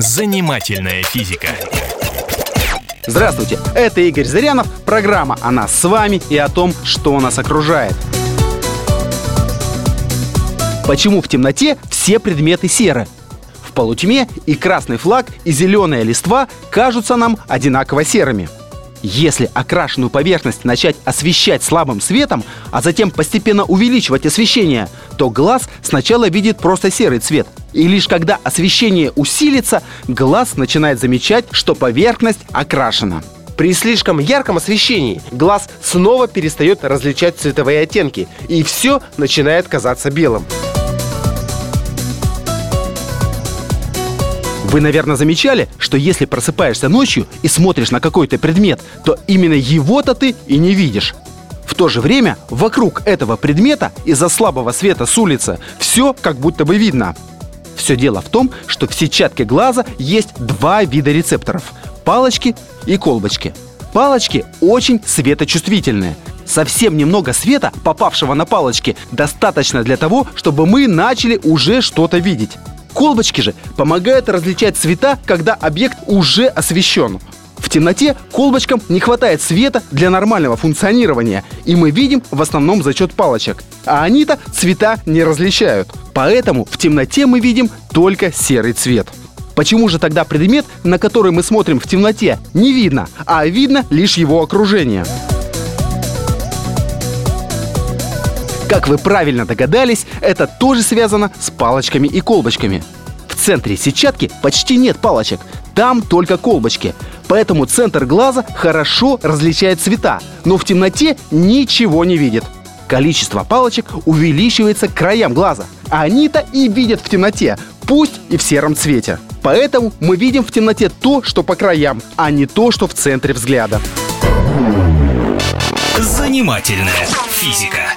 Занимательная физика. Здравствуйте, это Игорь Зырянов, программа о нас с вами и о том, что нас окружает. Почему в темноте все предметы серы? В полутьме и красный флаг, и зеленая листва кажутся нам одинаково серыми – если окрашенную поверхность начать освещать слабым светом, а затем постепенно увеличивать освещение, то глаз сначала видит просто серый цвет. И лишь когда освещение усилится, глаз начинает замечать, что поверхность окрашена. При слишком ярком освещении глаз снова перестает различать цветовые оттенки, и все начинает казаться белым. Вы, наверное, замечали, что если просыпаешься ночью и смотришь на какой-то предмет, то именно его-то ты и не видишь. В то же время вокруг этого предмета из-за слабого света с улицы все как будто бы видно. Все дело в том, что в сетчатке глаза есть два вида рецепторов – палочки и колбочки. Палочки очень светочувствительные. Совсем немного света, попавшего на палочки, достаточно для того, чтобы мы начали уже что-то видеть. Колбочки же помогают различать цвета, когда объект уже освещен. В темноте колбочкам не хватает света для нормального функционирования, и мы видим в основном за счет палочек. А они-то цвета не различают. Поэтому в темноте мы видим только серый цвет. Почему же тогда предмет, на который мы смотрим в темноте, не видно, а видно лишь его окружение? Как вы правильно догадались, это тоже связано с палочками и колбочками. В центре сетчатки почти нет палочек, там только колбочки. Поэтому центр глаза хорошо различает цвета, но в темноте ничего не видит. Количество палочек увеличивается к краям глаза, а они-то и видят в темноте, пусть и в сером цвете. Поэтому мы видим в темноте то, что по краям, а не то, что в центре взгляда. Занимательная физика.